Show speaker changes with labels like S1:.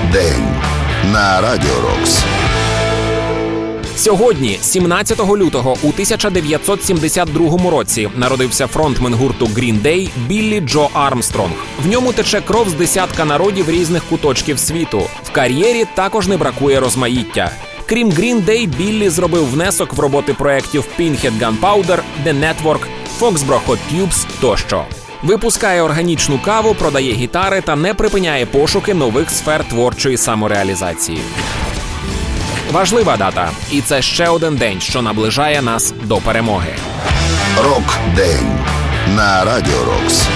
S1: Рок-день на Радіо Рокс.
S2: Сьогодні, 17 лютого, у 1972 році, народився фронтмен гурту Green Day Біллі Джо Армстронг. В ньому тече кров з десятка народів різних куточків світу. В кар'єрі також не бракує розмаїття. Крім Green Day, Біллі зробив внесок в роботи проєктів Pinhead Gunpowder, The Network, Foxborough Hot Tubes тощо. Випускає органічну каву, продає гітари та не припиняє пошуки нових сфер творчої самореалізації. Важлива дата, і це ще один день, що наближає нас до перемоги.
S1: Рок-день на Радіо Рокс.